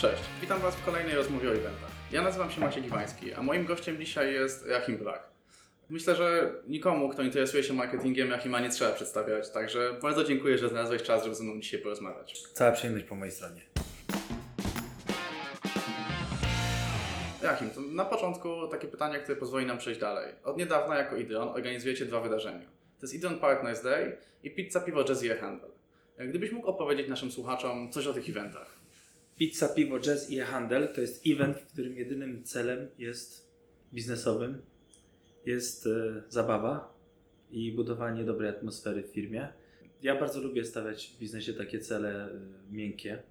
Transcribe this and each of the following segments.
Cześć, witam Was w kolejnej rozmowie o eventach. Ja nazywam się Maciej Giwański, a moim gościem dzisiaj jest Joachim Blach. Myślę, że nikomu, kto interesuje się marketingiem, Joachima nie trzeba przedstawiać, także bardzo dziękuję, że znalazłeś czas, żeby ze mną dzisiaj porozmawiać. Cała przyjemność po mojej stronie. Joachim, to na początku takie pytanie, które pozwoli nam przejść dalej. Od niedawna jako Idron organizujecie dwa wydarzenia. To jest Idron Partners Day i Pizza Piwo Jazz i Handel. Gdybyś mógł opowiedzieć naszym słuchaczom coś o tych eventach. Pizza, piwo, jazz i e-handel to jest event, w którym jedynym celem jest biznesowym, jest e, zabawa i budowanie dobrej atmosfery w firmie. Ja bardzo lubię stawiać w biznesie takie cele e, miękkie,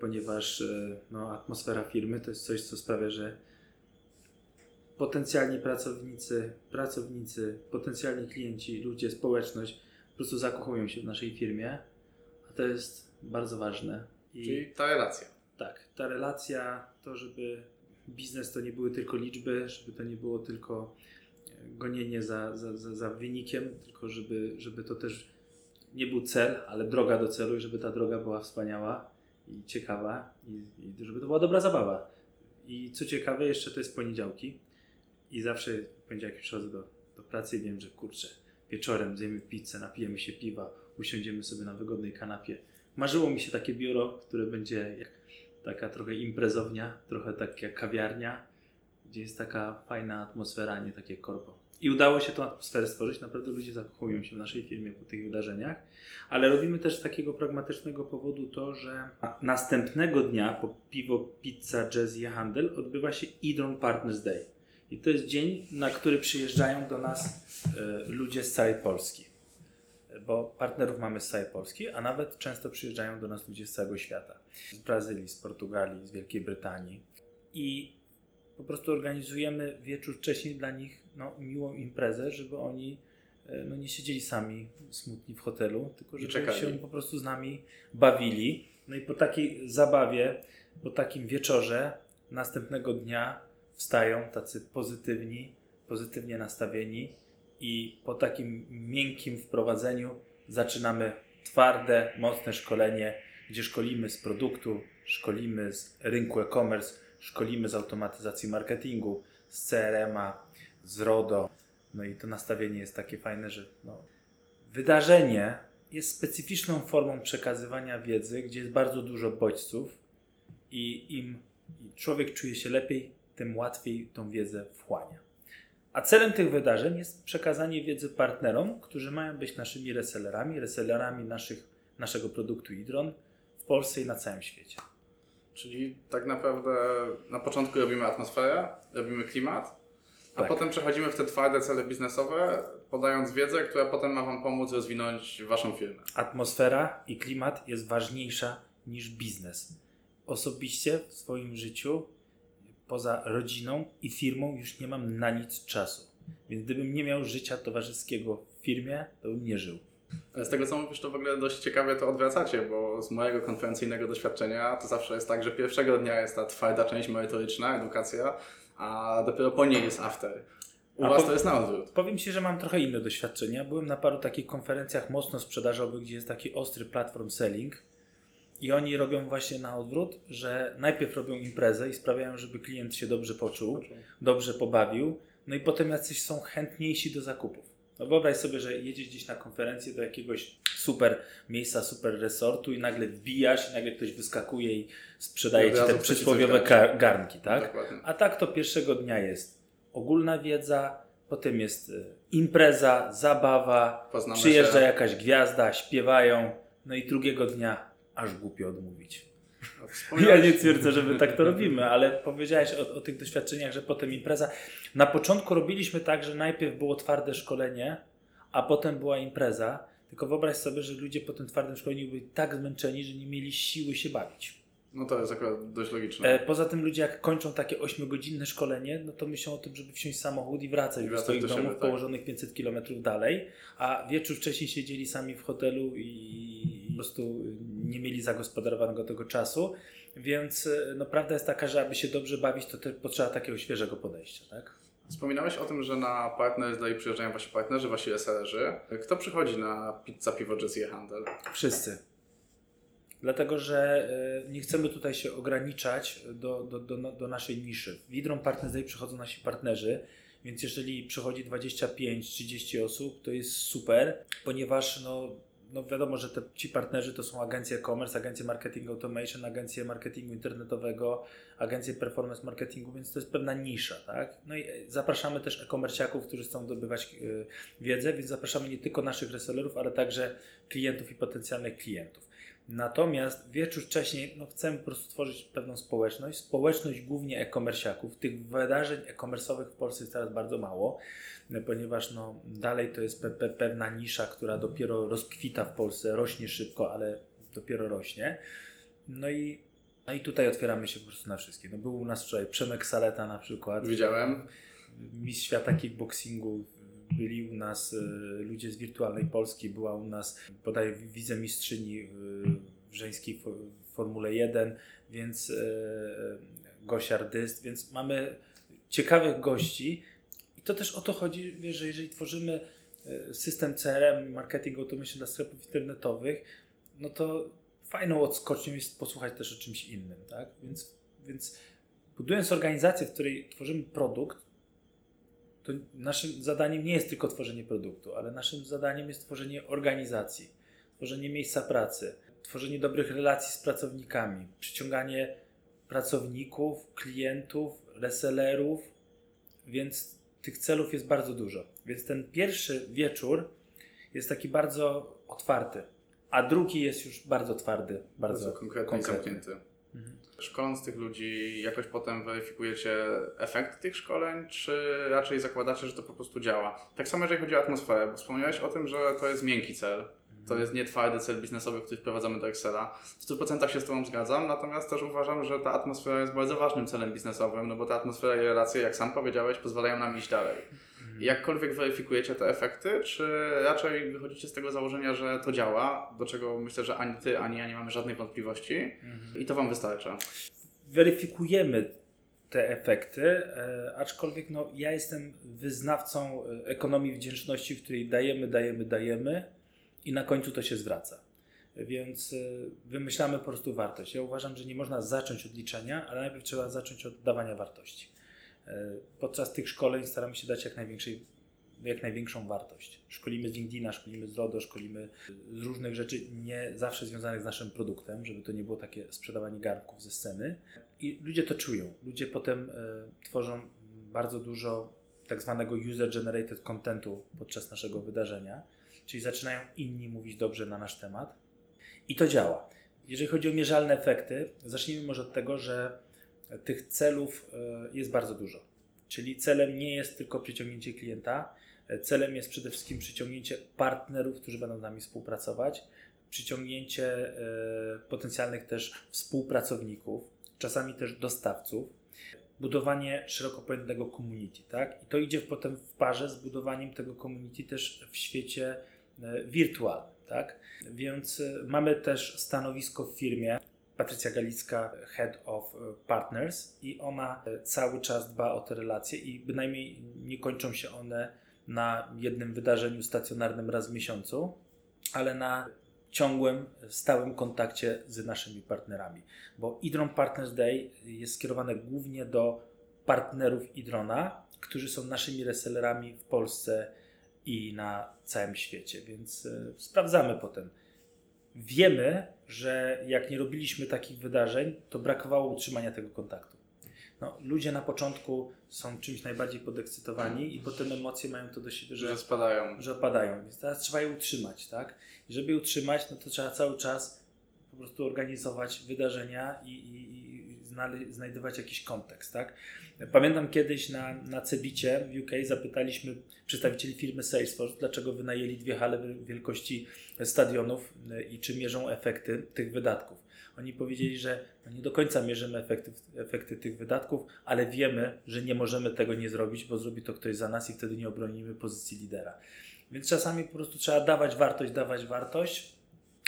ponieważ e, no, atmosfera firmy to jest coś, co sprawia, że potencjalni pracownicy, pracownicy, potencjalni klienci, ludzie, społeczność po prostu zakochują się w naszej firmie, a to jest bardzo ważne. I Czyli ta relacja. tak, ta relacja, to żeby biznes to nie były tylko liczby, żeby to nie było tylko e, gonienie za, za, za, za wynikiem, tylko żeby, żeby to też nie był cel, ale droga do celu i żeby ta droga była wspaniała i ciekawa i, i żeby to była dobra zabawa. I co ciekawe, jeszcze to jest poniedziałki i zawsze poniedziałki przychodzę do, do pracy i wiem, że kurczę, wieczorem zjemy pizzę, napijemy się piwa, usiądziemy sobie na wygodnej kanapie. Marzyło mi się takie biuro, które będzie jak taka trochę imprezownia, trochę tak jak kawiarnia, gdzie jest taka fajna atmosfera, a nie takie korpo. I udało się tą atmosferę stworzyć. Naprawdę ludzie zakochują się w naszej firmie po tych wydarzeniach, ale robimy też z takiego pragmatycznego powodu to, że następnego dnia po piwo, pizza, jazz i handel odbywa się Idron Partners Day. I to jest dzień, na który przyjeżdżają do nas e, ludzie z całej Polski. Bo partnerów mamy z całej Polski, a nawet często przyjeżdżają do nas ludzie z całego świata. Z Brazylii, z Portugalii, z Wielkiej Brytanii. I po prostu organizujemy wieczór wcześniej dla nich no, miłą imprezę, żeby oni e, no, nie siedzieli sami smutni w hotelu, tylko żeby czekali. się oni po prostu z nami bawili. No i po takiej zabawie, po takim wieczorze, następnego dnia wstają tacy pozytywni, pozytywnie nastawieni i po takim miękkim wprowadzeniu zaczynamy twarde, mocne szkolenie, gdzie szkolimy z produktu, szkolimy z rynku e-commerce, szkolimy z automatyzacji marketingu, z CRM-a, z RODO. No i to nastawienie jest takie fajne, że no, wydarzenie jest specyficzną formą przekazywania wiedzy, gdzie jest bardzo dużo bodźców i im człowiek czuje się lepiej, tym łatwiej tą wiedzę wchłania. A celem tych wydarzeń jest przekazanie wiedzy partnerom, którzy mają być naszymi resellerami, resellerami naszych, naszego produktu Idron w Polsce i na całym świecie. Czyli tak naprawdę na początku robimy atmosferę, robimy klimat, a Tak. potem przechodzimy w te twarde cele biznesowe, podając wiedzę, która potem ma Wam pomóc rozwinąć Waszą firmę. Atmosfera i klimat jest ważniejsza niż biznes. Osobiście w swoim życiu, poza rodziną i firmą, już nie mam na nic czasu. Więc gdybym nie miał życia towarzyskiego w firmie, to bym nie żył. Ale z tego co mówisz, to w ogóle dość ciekawie to odwracacie, bo z mojego konferencyjnego doświadczenia to zawsze jest tak, że pierwszego dnia jest ta twarda część merytoryczna, edukacja, a dopiero po niej jest after. U A Was po- to jest na odwrót. Powiem Ci, że mam trochę inne doświadczenia. Byłem na paru takich konferencjach mocno sprzedażowych, gdzie jest taki ostry platform selling i oni robią właśnie na odwrót, że najpierw robią imprezę i sprawiają, żeby klient się dobrze poczuł, dobrze pobawił, no i potem jacyś są chętniejsi do zakupów. No wyobraź sobie, że jedziesz gdzieś na konferencję do jakiegoś super miejsca, super resortu i nagle wbijasz i nagle ktoś wyskakuje i sprzedaje Ci te przysłowiowe garnki, tak? Dokładnie. A tak to pierwszego dnia jest ogólna wiedza, potem jest e, impreza, zabawa, Poznamy przyjeżdża się. jakaś gwiazda, śpiewają, no i drugiego dnia aż głupio odmówić. Ja Wspomniałeś- nie twierdzę, że my tak to robimy, ale powiedziałeś o, o tych doświadczeniach, że potem impreza. Na początku robiliśmy tak, że najpierw było twarde szkolenie, a potem była impreza. Tylko wyobraź sobie, że ludzie po tym twardym szkoleniu byli tak zmęczeni, że nie mieli siły się bawić. No to jest akurat dość logiczne. E, Poza tym ludzie jak kończą takie 8-godzinne szkolenie, no to myślą o tym, żeby wsiąść w samochód i wracać I do wracać swoich do siebie, domów tak. położonych 500 km dalej, a wieczór wcześniej siedzieli sami w hotelu i prostu nie mieli zagospodarowanego tego czasu, więc e, no, prawda jest taka, że aby się dobrze bawić, to te, potrzeba takiego świeżego podejścia, tak? Wspominałeś o tym, że na Partners Day przyjeżdżają Wasi partnerzy, Wasi resellerzy. Kto przychodzi na pizza, piwo, jazz i handel? Wszyscy. Dlatego, że e, nie chcemy tutaj się ograniczać do, do, do, do naszej niszy. W Idron Partners Day przychodzą nasi partnerzy, więc jeżeli przychodzi 25-30 osób, to jest super, ponieważ no, no wiadomo, że te, ci partnerzy to są agencje e-commerce, agencje marketing automation, agencje marketingu internetowego, agencje performance marketingu, więc to jest pewna nisza, tak? No i zapraszamy też e-commerciaków, którzy chcą zdobywać yy, wiedzę, więc zapraszamy nie tylko naszych resellerów, ale także klientów i potencjalnych klientów. Natomiast wieczór wcześniej no, chcemy po prostu tworzyć pewną społeczność, społeczność głównie e-commerciaków. Tych wydarzeń e-commerce'owych w Polsce jest teraz bardzo mało, ponieważ no, dalej to jest pe pe pewna nisza, która dopiero rozkwita w Polsce, rośnie szybko, ale dopiero rośnie. No i, no i tutaj otwieramy się po prostu na wszystkie. No, był u nas wczoraj Przemek Saleta na przykład. Widziałem. Mistrz świata kickboxingu, byli u nas y, ludzie z wirtualnej Polski, była u nas podaję wicemistrzyni y, w żeńskiej fo, Formule 1, więc y, Gosia Ardyst, więc mamy ciekawych gości i to też o to chodzi, że jeżeli tworzymy system CRM, marketing automation dla sklepów internetowych, no to fajną odskocznią jest posłuchać też o czymś innym, tak? Więc, więc budując organizację, w której tworzymy produkt, to naszym zadaniem nie jest tylko tworzenie produktu, ale naszym zadaniem jest tworzenie organizacji, tworzenie miejsca pracy, tworzenie dobrych relacji z pracownikami, przyciąganie pracowników, klientów, resellerów, więc tych celów jest bardzo dużo. Więc ten pierwszy wieczór jest taki bardzo otwarty, a drugi jest już bardzo twardy, bardzo, bardzo konkretny, konkretny. Mhm. Szkoląc tych ludzi, jakoś potem weryfikujecie efekt tych szkoleń, czy raczej zakładacie, że to po prostu działa? Tak samo jeżeli chodzi o atmosferę, bo wspomniałeś o tym, że to jest miękki cel. To jest nie twardy cel biznesowy, który wprowadzamy do Excela. W 100% się z Tobą zgadzam, natomiast też uważam, że ta atmosfera jest bardzo ważnym celem biznesowym, no bo ta atmosfera i relacje, jak sam powiedziałeś, pozwalają nam iść dalej. Jakkolwiek weryfikujecie te efekty, czy raczej wychodzicie z tego założenia, że to działa, do czego myślę, że ani ty, ani ja nie mamy żadnej wątpliwości mhm. i to Wam wystarcza? Weryfikujemy te efekty, e, aczkolwiek no, ja jestem wyznawcą e, ekonomii wdzięczności, w której dajemy, dajemy, dajemy i na końcu to się zwraca. Więc e, wymyślamy po prostu wartość. Ja uważam, że nie można zacząć od liczenia, ale najpierw trzeba zacząć od dawania wartości. E, podczas tych szkoleń staramy się dać jak, największej, jak największą wartość. Szkolimy z LinkedIna, szkolimy z RODO, szkolimy z różnych rzeczy, nie zawsze związanych z naszym produktem, żeby to nie było takie sprzedawanie garnków ze sceny. I ludzie to czują. Ludzie potem y, tworzą bardzo dużo tak zwanego user-generated contentu podczas naszego wydarzenia, czyli zaczynają inni mówić dobrze na nasz temat. I to działa. Jeżeli chodzi o mierzalne efekty, zacznijmy może od tego, że tych celów e, jest bardzo dużo. Czyli celem nie jest tylko przyciągnięcie klienta, e, celem jest przede wszystkim przyciągnięcie partnerów, którzy będą z nami współpracować, przyciągnięcie e, potencjalnych też współpracowników, czasami też dostawców, budowanie szeroko pojętego community, tak? I to idzie potem w parze z budowaniem tego community też w świecie wirtualnym, tak? Więc mamy też stanowisko w firmie, Patrycja Galicka, Head of e, Partners, i ona e, cały czas dba o te relacje i bynajmniej nie kończą się one na jednym wydarzeniu stacjonarnym raz w miesiącu, ale na ciągłym, stałym kontakcie z naszymi partnerami. Bo Idron Partners Day jest skierowane głównie do partnerów Idrona, którzy są naszymi resellerami w Polsce i na całym świecie, więc y, sprawdzamy potem wiemy, że jak nie robiliśmy takich wydarzeń, to brakowało utrzymania tego kontaktu. No, ludzie na początku są czymś najbardziej podekscytowani i potem emocje mają to do siebie, że, że spadają. Że opadają. Więc teraz trzeba je utrzymać, tak? I żeby je utrzymać, no to trzeba cały czas po prostu organizować wydarzenia i, i, i znajdować jakiś kontekst, tak? Pamiętam kiedyś na, na Cebicie w UK zapytaliśmy przedstawicieli firmy Salesforce, dlaczego wynajęli dwie hale wielkości stadionów e, i czy mierzą efekty tych wydatków. Oni powiedzieli, że no nie do końca mierzymy efekty, efekty tych wydatków, ale wiemy, że nie możemy tego nie zrobić, bo zrobi to ktoś za nas i wtedy nie obronimy pozycji lidera. Więc czasami po prostu trzeba dawać wartość, dawać wartość,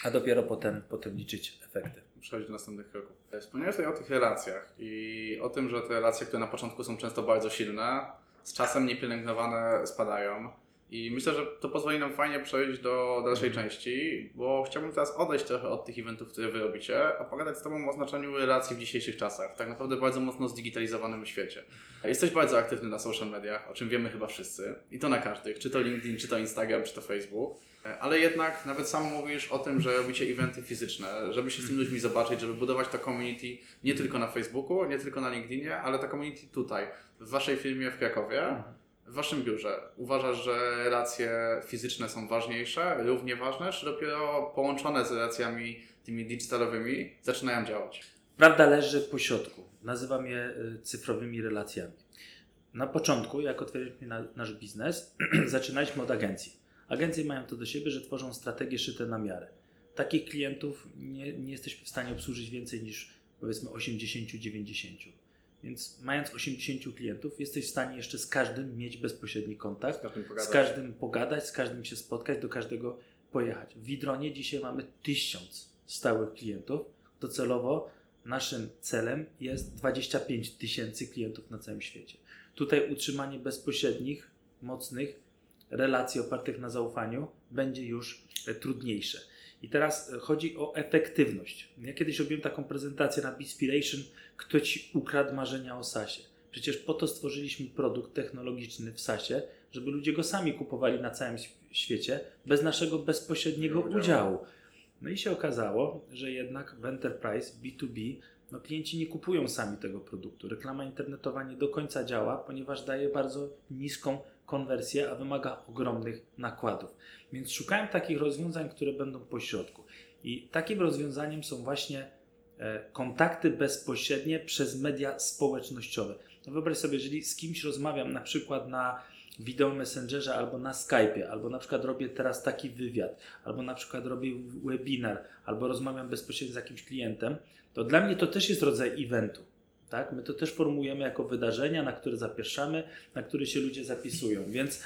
a dopiero potem, potem liczyć efekty. Przechodzić do następnych kroków. Wspomniałeś tutaj o tych relacjach i o tym, że te relacje, które na początku są często bardzo silne, z czasem niepielęgnowane spadają. I myślę, że to pozwoli nam fajnie przejść do dalszej Mhm. części, bo chciałbym teraz odejść trochę od tych eventów, które wy robicie, a pogadać z Tobą o znaczeniu relacji w dzisiejszych czasach, tak naprawdę bardzo mocno zdigitalizowanym świecie. Jesteś bardzo aktywny na social mediach, o czym wiemy chyba wszyscy, i to na każdych, czy to LinkedIn, czy to Instagram, czy to Facebook, ale jednak nawet sam mówisz o tym, że robicie eventy fizyczne, żeby się z tymi ludźmi zobaczyć, żeby budować to community nie tylko na Facebooku, nie tylko na LinkedInie, ale to community tutaj, w Waszej firmie w Krakowie. W Waszym biurze uważasz, że relacje fizyczne są ważniejsze, równie ważne, czy dopiero połączone z relacjami tymi digitalowymi zaczynają działać? Prawda leży po środku. Nazywam je y, cyfrowymi relacjami. Na początku, jak otwieraliśmy na, nasz biznes, zaczynaliśmy od agencji. Agencje mają to do siebie, że tworzą strategie szyte na miarę. Takich klientów nie, nie jesteśmy w stanie obsłużyć więcej niż powiedzmy 80-90. Więc mając 80 klientów, jesteś w stanie jeszcze z każdym mieć bezpośredni kontakt, każdym z pogadać. każdym pogadać, z każdym się spotkać, do każdego pojechać. W Widronie dzisiaj mamy tysiąc stałych klientów. Docelowo naszym celem jest 25 tysięcy klientów na całym świecie. Tutaj utrzymanie bezpośrednich, mocnych relacji opartych na zaufaniu będzie już trudniejsze. I teraz e, chodzi o efektywność. Ja kiedyś robiłem taką prezentację na Bispiration, kto ci ukradł marzenia o SASie. Przecież po to stworzyliśmy produkt technologiczny w SASie, żeby ludzie go sami kupowali na całym świecie bez naszego bezpośredniego Udziału. udziału. No i się okazało, że jednak w Enterprise B2B no klienci nie kupują sami tego produktu. Reklama internetowa nie do końca działa, ponieważ daje bardzo niską konwersję, a wymaga ogromnych nakładów. Więc szukałem takich rozwiązań, które będą po środku. I takim rozwiązaniem są właśnie e, kontakty bezpośrednie przez media społecznościowe. No wyobraź sobie, jeżeli z kimś rozmawiam na przykład na wideo messengerze albo na Skype'ie, albo na przykład robię teraz taki wywiad, albo na przykład robię webinar, albo rozmawiam bezpośrednio z jakimś klientem, to dla mnie to też jest rodzaj eventu. Tak? My to też formujemy jako wydarzenia, na które zapraszamy, na które się ludzie zapisują. Więc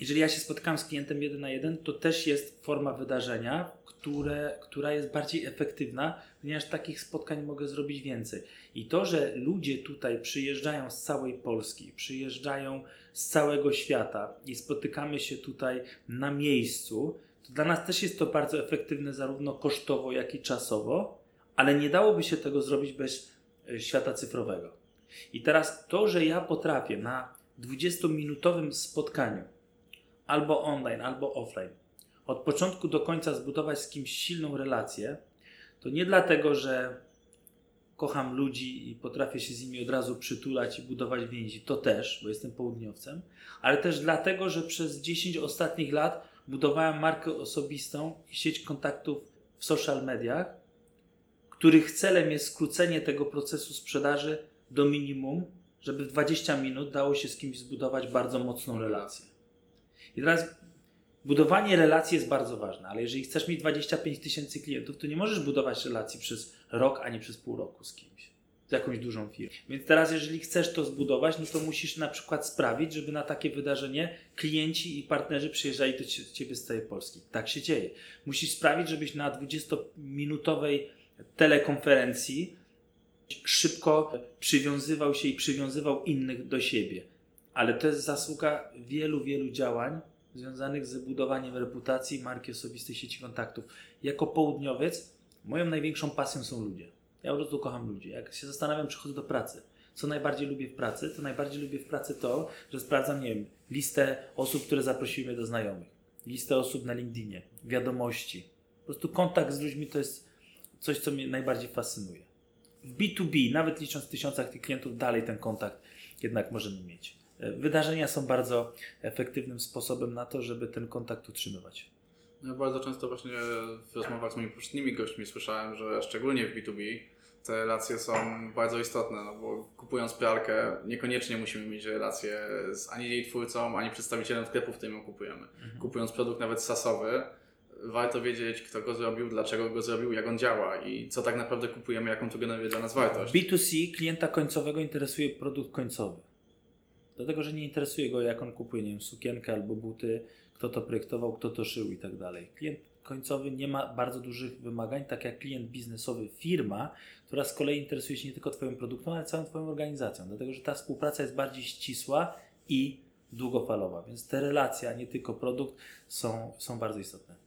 jeżeli ja się spotkam z klientem jeden na jeden, to też jest forma wydarzenia, które, która jest bardziej efektywna, ponieważ takich spotkań mogę zrobić więcej. I to, że ludzie tutaj przyjeżdżają z całej Polski, przyjeżdżają z całego świata i spotykamy się tutaj na miejscu, to dla nas też jest to bardzo efektywne, zarówno kosztowo, jak i czasowo, ale nie dałoby się tego zrobić bez świata cyfrowego. I teraz to, że ja potrafię na 20-minutowym spotkaniu, albo online, albo offline, od początku do końca zbudować z kimś silną relację, to nie dlatego, że kocham ludzi i potrafię się z nimi od razu przytulać i budować więzi, to też, bo jestem południowcem, ale też dlatego, że przez 10 ostatnich lat budowałem markę osobistą i sieć kontaktów w social mediach, których celem jest skrócenie tego procesu sprzedaży do minimum, żeby w 20 minut dało się z kimś zbudować bardzo mocną relację. I teraz budowanie relacji jest bardzo ważne, ale jeżeli chcesz mieć 25 tysięcy klientów, to nie możesz budować relacji przez rok ani przez pół roku z kimś, z jakąś dużą firmą. Więc teraz, jeżeli chcesz to zbudować, no to musisz na przykład sprawić, żeby na takie wydarzenie klienci i partnerzy przyjeżdżali do cie- ciebie z całej Polski. Tak się dzieje. Musisz sprawić, żebyś na 20-minutowej telekonferencji szybko przywiązywał się i przywiązywał innych do siebie. Ale to jest zasługa wielu, wielu działań związanych z budowaniem reputacji, marki osobistej, sieci kontaktów. Jako południowiec, moją największą pasją są ludzie. Ja po prostu kocham ludzi. Jak się zastanawiam, przychodzę do pracy. Co najbardziej lubię w pracy? To najbardziej lubię w pracy to, że sprawdzam, nie wiem, listę osób, które zaprosiły do znajomych, listę osób na LinkedInie, wiadomości. Po prostu kontakt z ludźmi to jest coś, co mnie najbardziej fascynuje. W B2B, nawet licząc w tysiącach tych klientów, dalej ten kontakt jednak możemy mieć. E, Wydarzenia są bardzo efektywnym sposobem na to, żeby ten kontakt utrzymywać. Ja bardzo często właśnie w rozmowach z moimi poprzednimi gośćmi słyszałem, że szczególnie w B2B te relacje są bardzo istotne, no bo kupując pralkę niekoniecznie musimy mieć relacje z ani jej twórcą, ani przedstawicielem sklepu, w którym ją kupujemy. Kupując produkt nawet sasowy, warto wiedzieć, kto go zrobił, dlaczego go zrobił, jak on działa i co tak naprawdę kupujemy, jaką to generuje dla nas wartość. B2C klienta końcowego interesuje produkt końcowy. Dlatego, że nie interesuje go, jak on kupuje, nie wiem, sukienkę albo buty, kto to projektował, kto to szył i tak dalej. Klient końcowy nie ma bardzo dużych wymagań, tak jak klient biznesowy, firma, która z kolei interesuje się nie tylko Twoim produktem, ale całą Twoją organizacją. Dlatego, że ta współpraca jest bardziej ścisła i długofalowa. Więc te relacje, a nie tylko produkt są, są bardzo istotne.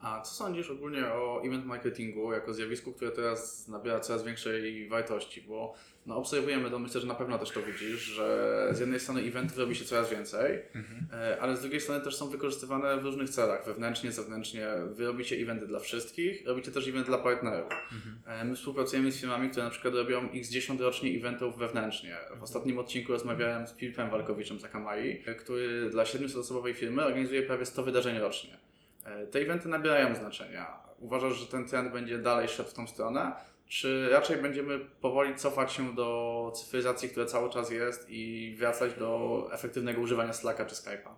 A co sądzisz ogólnie o event marketingu jako zjawisku, które teraz nabiera coraz większej wartości? Bo no, obserwujemy to, myślę, że na pewno też to widzisz, że z jednej strony eventów robi się coraz więcej, e, ale z drugiej strony też są wykorzystywane w różnych celach, wewnętrznie, zewnętrznie. Wy robicie eventy dla wszystkich, robicie też event dla partnerów. E, My współpracujemy z firmami, które na przykład robią x10 rocznie eventów wewnętrznie. W ostatnim odcinku rozmawiałem z Filipem Walkowiczem z Akamai, który dla 700-osobowej firmy organizuje prawie 100 wydarzeń rocznie. E, Te eventy nabierają znaczenia. Uważasz, że ten trend będzie dalej szedł w tą stronę? Czy raczej będziemy powoli cofać się do cyfryzacji, która cały czas jest i wracać do efektywnego używania Slacka czy Skype'a?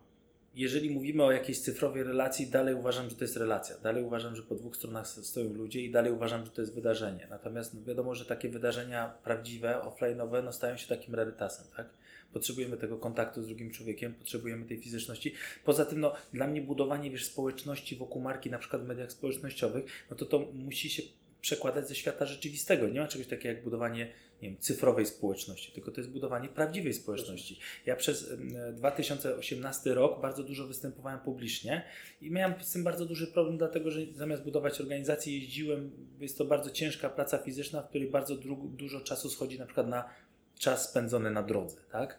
Jeżeli mówimy o jakiejś cyfrowej relacji, dalej uważam, że to jest relacja. Dalej uważam, że po dwóch stronach stoją ludzie i dalej uważam, że to jest wydarzenie. Natomiast no wiadomo, że takie wydarzenia prawdziwe, offline'owe, no stają się takim rarytasem, tak? Potrzebujemy tego kontaktu z drugim człowiekiem, potrzebujemy tej fizyczności. Poza tym, no, dla mnie budowanie wiesz, społeczności wokół marki, na przykład w mediach społecznościowych, no to to musi się przekładać ze świata rzeczywistego. Nie ma czegoś takiego jak budowanie nie wiem, cyfrowej społeczności, tylko to jest budowanie prawdziwej społeczności. Ja przez em, 2018 rok bardzo dużo występowałem publicznie i miałem z tym bardzo duży problem, dlatego że zamiast budować organizację, jeździłem. Jest to bardzo ciężka praca fizyczna, w której bardzo dużo czasu schodzi na przykład na czas spędzony na drodze, tak?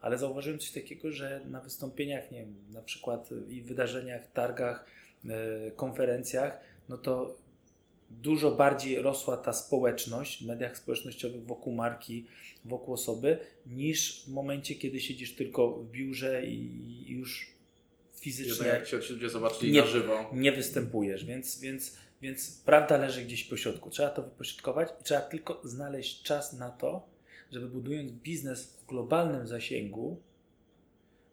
Ale zauważyłem coś takiego, że na wystąpieniach, nie wiem, na przykład i wydarzeniach, targach, e, konferencjach, no to dużo bardziej rosła ta społeczność w mediach społecznościowych wokół marki, wokół osoby, niż w momencie, kiedy siedzisz tylko w biurze i, już fizycznie Jednak jak się ludzie zobaczyli Nie. na żywo. nie występujesz, więc, więc, więc prawda leży gdzieś po środku. Trzeba to wypośrodkować i trzeba tylko znaleźć czas na to, żeby budując biznes w globalnym zasięgu,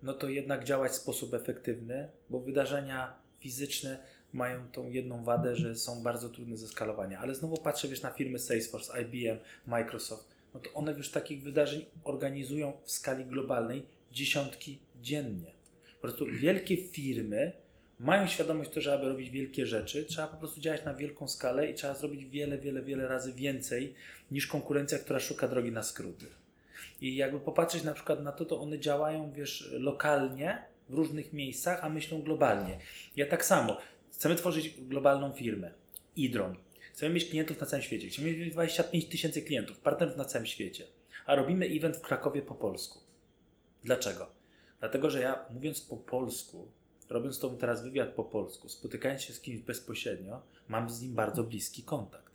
no to jednak działać w sposób efektywny, bo wydarzenia fizyczne mają tą jedną wadę, że są bardzo trudne ze skalowania. Ale znowu patrzę wiesz, na firmy Salesforce, IBM, Microsoft, no to one już takich wydarzeń organizują w skali globalnej dziesiątki dziennie. Po prostu wielkie firmy mają świadomość to, że aby robić wielkie rzeczy, trzeba po prostu działać na wielką skalę i trzeba zrobić wiele, wiele, wiele razy więcej niż konkurencja, która szuka drogi na skróty. I jakby popatrzeć na przykład na to, to one działają, wiesz, lokalnie w różnych miejscach, a myślą globalnie. Ja tak samo. Chcemy tworzyć globalną firmę. Idron. Chcemy mieć klientów na całym świecie. Chcemy mieć 25 tysięcy klientów, partnerów na całym świecie. A robimy event w Krakowie po polsku. Dlaczego? Dlatego, że ja mówiąc po polsku, robiąc to teraz wywiad po polsku, spotykając się z kimś bezpośrednio, mam z nim bardzo bliski kontakt.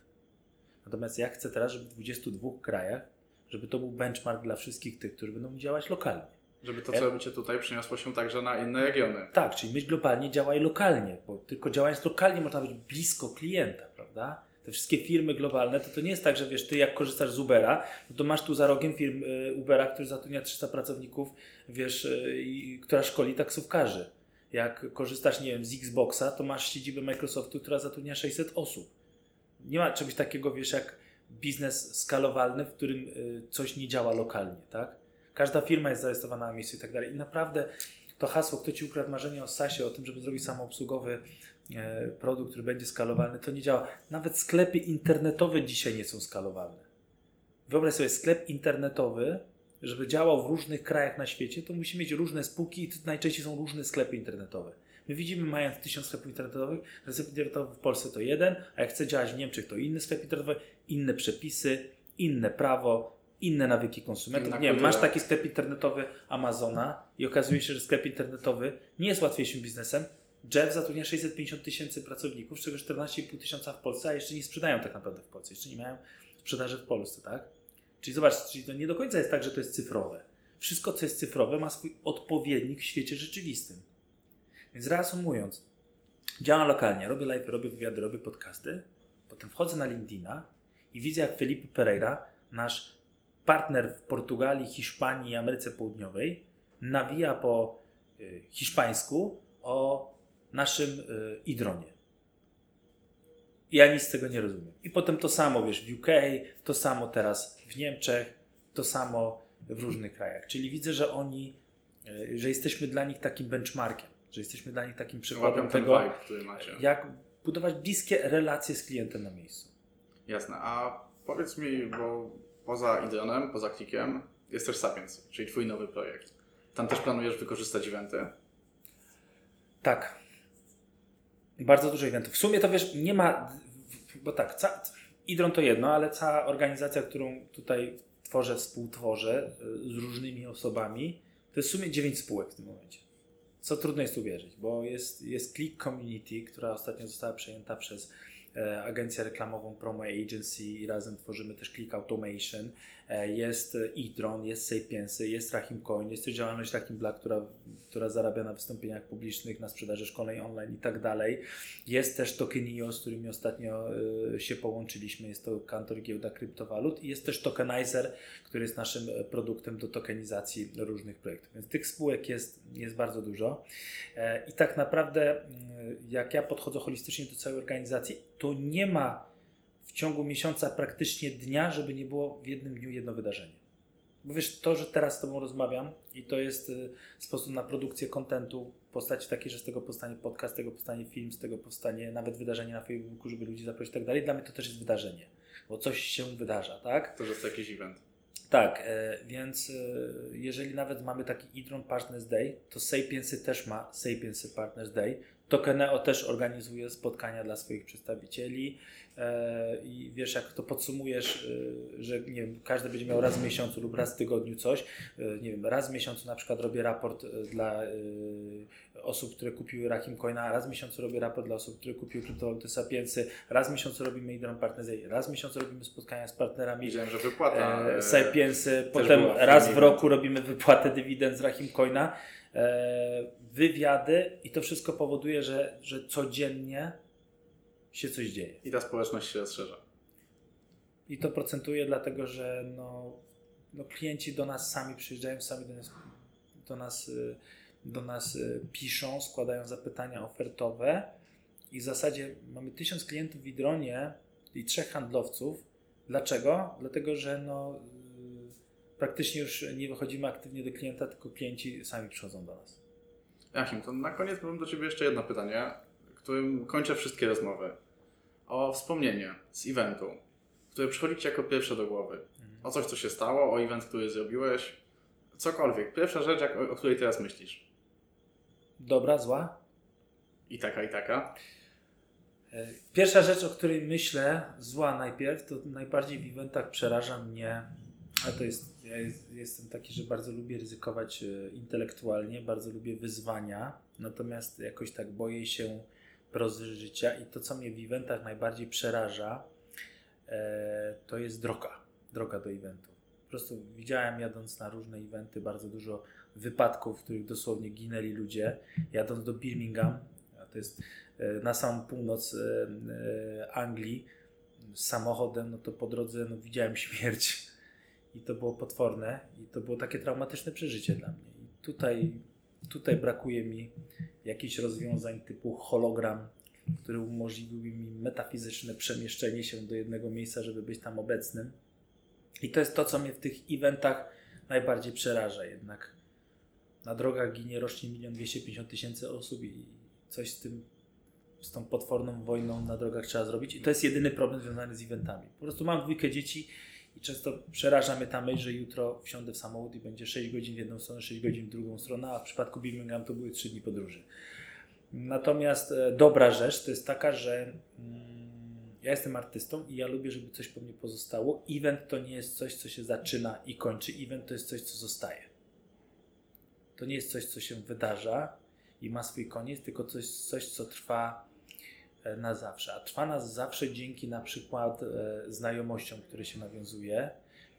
Natomiast ja chcę teraz, żeby w 22 krajach, żeby to był benchmark dla wszystkich tych, którzy będą działać lokalnie. Żeby to, co robicie tutaj, przeniosło się także na inne regiony. Tak, czyli myśl globalnie, działaj lokalnie, bo tylko działając lokalnie można być blisko klienta, prawda? Te wszystkie firmy globalne, to to nie jest tak, że wiesz, ty jak korzystasz z Ubera, no to masz tu za rogiem firm y, Ubera, który zatrudnia 300 pracowników, wiesz, y, i która szkoli taksówkarzy. Jak korzystasz, nie wiem, z Xboxa, to masz siedzibę Microsoftu, która zatrudnia 600 osób. Nie ma czegoś takiego, wiesz, jak biznes skalowalny, w którym y, coś nie działa lokalnie, tak? Każda firma jest zarejestrowana na miejscu i tak dalej. I naprawdę to hasło, kto ci ukradł marzenie o SASie, o tym, żeby zrobić samoobsługowy e, produkt, który będzie skalowalny, to nie działa. Nawet sklepy internetowe dzisiaj nie są skalowalne. Wyobraź sobie sklep internetowy, żeby działał w różnych krajach na świecie, to musi mieć różne spółki i to najczęściej są różne sklepy internetowe. My widzimy, mając tysiąc sklepów internetowych, że sklep internetowy w Polsce to jeden, a jak chce działać w Niemczech, to inny sklep internetowy, inne przepisy, inne prawo, inne nawyki konsumentów. Nie masz taki sklep internetowy Amazona i okazuje się, że sklep internetowy nie jest łatwiejszym biznesem. Jeff zatrudnia 650 tysięcy pracowników, z czego 14,5 tysiąca w Polsce, a jeszcze nie sprzedają tak naprawdę w Polsce, jeszcze nie mają sprzedaży w Polsce, tak? Czyli zobacz, czyli to nie do końca jest tak, że to jest cyfrowe. Wszystko, co jest cyfrowe, ma swój odpowiednik w świecie rzeczywistym. Więc reasumując, działam lokalnie, robię live, robię wywiady, robię podcasty, potem wchodzę na LinkedIna i widzę, jak Felipe Pereira, nasz partner w Portugalii, Hiszpanii i Ameryce Południowej, nawija po y, hiszpańsku o naszym y, Idronie. Ja nic z tego nie rozumiem. I potem to samo, wiesz, w UK, to samo teraz w Niemczech, to samo w różnych krajach. Czyli widzę, że oni, y, że jesteśmy dla nich takim benchmarkiem, że jesteśmy dla nich takim przykładem tego, vibe, który macie. jak budować bliskie relacje z klientem na miejscu. Jasne. A powiedz mi, bo poza Idronem, poza Klikiem, jest też Sapiens, czyli Twój nowy projekt. Tam też planujesz wykorzystać eventy? Tak. Bardzo dużo eventów. W sumie to wiesz, nie ma, bo tak, Idron to jedno, ale cała organizacja, którą tutaj tworzę, współtworzę y, z różnymi osobami, to jest w sumie 9 spółek w tym momencie. Co trudno jest uwierzyć, bo jest, jest Click Community, która ostatnio została przejęta przez e, agencję reklamową Promo Agency i razem tworzymy też Click Automation. E, jest e-tron, jest Sapiensy, jest Rahim Coin, jest też działalność Rahim Black, która, która zarabia na wystąpieniach publicznych, na sprzedaży szkoleń online i tak dalej. Jest też Tokenio, z którymi ostatnio e, się połączyliśmy, jest to kantor giełda kryptowalut i jest też Tokenizer, który jest naszym produktem do tokenizacji różnych projektów. Więc tych spółek jest, jest bardzo dużo i tak naprawdę jak ja podchodzę holistycznie do całej organizacji, to nie ma w ciągu miesiąca praktycznie dnia, żeby nie było w jednym dniu jedno wydarzenie. Bo wiesz, to, że teraz z Tobą rozmawiam i to jest y, sposób na produkcję kontentu w postaci takiej, że z tego powstanie podcast, z tego powstanie film, z tego powstanie nawet wydarzenie na Facebooku, żeby ludzi zaprosić i tak dalej, dla mnie to też jest wydarzenie, bo coś się wydarza, tak? To jest jakiś event. Tak, e, więc e, jeżeli nawet mamy taki Idron Partners Day, to Sapiensy też ma Sapiensy Partners Day. Tokeneo też organizuje spotkania dla swoich przedstawicieli. E, I wiesz, jak to podsumujesz, e, że nie wiem, każdy będzie miał raz w miesiącu lub raz w tygodniu coś. E, nie wiem, raz w miesiącu na przykład robię raport dla osób, które kupiły Rahim Coina, raz w miesiącu robię raport dla osób, które kupiły kryptowaluty Sapiensy, raz w miesiącu robimy Idron Partners, raz w miesiącu robimy spotkania z partnerami Widziałem, że wypłata Sapiensy, potem raz w roku robimy wypłatę dywidend z Rahim Coina, wywiady i to wszystko powoduje, że, że codziennie się coś dzieje. I ta społeczność się rozszerza. I to procentuje dlatego, że no, no klienci do nas sami przyjeżdżają, sami do nas, do nas, y, do nas y, piszą, składają zapytania ofertowe i w zasadzie mamy tysiąc klientów w Idronie i trzech handlowców. Dlaczego? Dlatego, że no, praktycznie już nie wychodzimy aktywnie do klienta, tylko klienci sami przychodzą do nas. Jachim, to na koniec mam do Ciebie jeszcze jedno pytanie którym kończę wszystkie rozmowy. O wspomnienie z eventu, które przychodzi Ci jako pierwsze do głowy. O coś, co się stało, o event, który zrobiłeś. Cokolwiek. Pierwsza rzecz, jak, o, o której teraz myślisz. Dobra, zła? I taka, i taka. E, pierwsza rzecz, o której myślę, zła najpierw, to najbardziej w eventach przeraża mnie, a to jest, ja jest, jestem taki, że bardzo lubię ryzykować e, intelektualnie, bardzo lubię wyzwania, natomiast jakoś tak boję się prozy życia i to, co mnie w eventach najbardziej przeraża, e, to jest droga, droga do eventu. Po prostu widziałem jadąc na różne eventy bardzo dużo wypadków, w których dosłownie ginęli ludzie. Jadąc do Birmingham, to jest e, na samą północ Anglii, samochodem, no to po drodze no, widziałem śmierć i to było potworne i to było takie traumatyczne przeżycie dla mnie. I tutaj, tutaj brakuje mi jakichś rozwiązań typu hologram, który umożliwiłby mi metafizyczne przemieszczenie się do jednego miejsca, żeby być tam obecnym. I to jest to, co mnie w tych eventach najbardziej przeraża. Jednak na drogach ginie rocznie 1 250 tysięcy osób i coś z tym, z tą potworną wojną na drogach trzeba zrobić. I to jest jedyny problem związany z eventami. Po prostu mam dwójkę dzieci i często przeraża mnie ta myśl, że jutro wsiądę w samochód i będzie 6 godzin w jedną stronę, 6 godzin w drugą stronę, a w przypadku Birmingham to były 3 dni podróży. Natomiast e, dobra rzecz to jest taka, że mm, ja jestem artystą i ja lubię, żeby coś po mnie pozostało. Event to nie jest coś, co się zaczyna i kończy. Event to jest coś, co zostaje. To nie jest coś, co się wydarza i ma swój koniec, tylko coś, coś co trwa na zawsze. A trwa nas zawsze dzięki na przykład e, znajomościom, które się nawiązuje,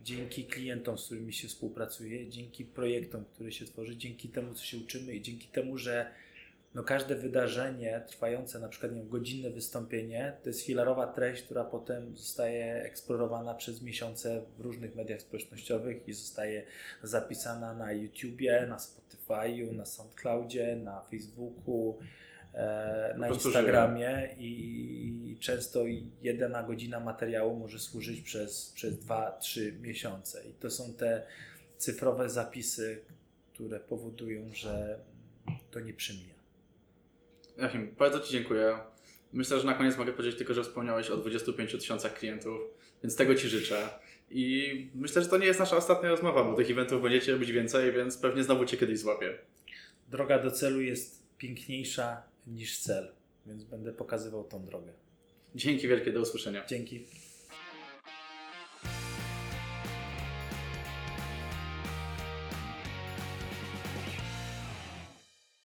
dzięki klientom, z którymi się współpracuje, dzięki projektom, które się tworzy, dzięki temu, co się uczymy i dzięki temu, że no każde wydarzenie trwające na przykład wiem, godzinne wystąpienie to jest filarowa treść, która potem zostaje eksplorowana przez miesiące w różnych mediach społecznościowych i zostaje zapisana na YouTubie, na Spotify'u, na SoundCloudzie, na Facebooku, E, E, na Instagramie i często jedna godzina materiału może służyć przez, przez 2-3 miesiące. I to są te cyfrowe zapisy, które powodują, że to nie przemija. Joachim, bardzo Ci dziękuję. Myślę, że na koniec mogę powiedzieć tylko, że wspomniałeś o 25 tysiącach klientów, więc tego Ci życzę. I myślę, że to nie jest nasza ostatnia rozmowa, bo tych eventów będziecie robić więcej, więc pewnie znowu Cię kiedyś złapię. Droga do celu jest piękniejsza niż cel, więc będę pokazywał tą drogę. Dzięki wielkie, do usłyszenia. Dzięki.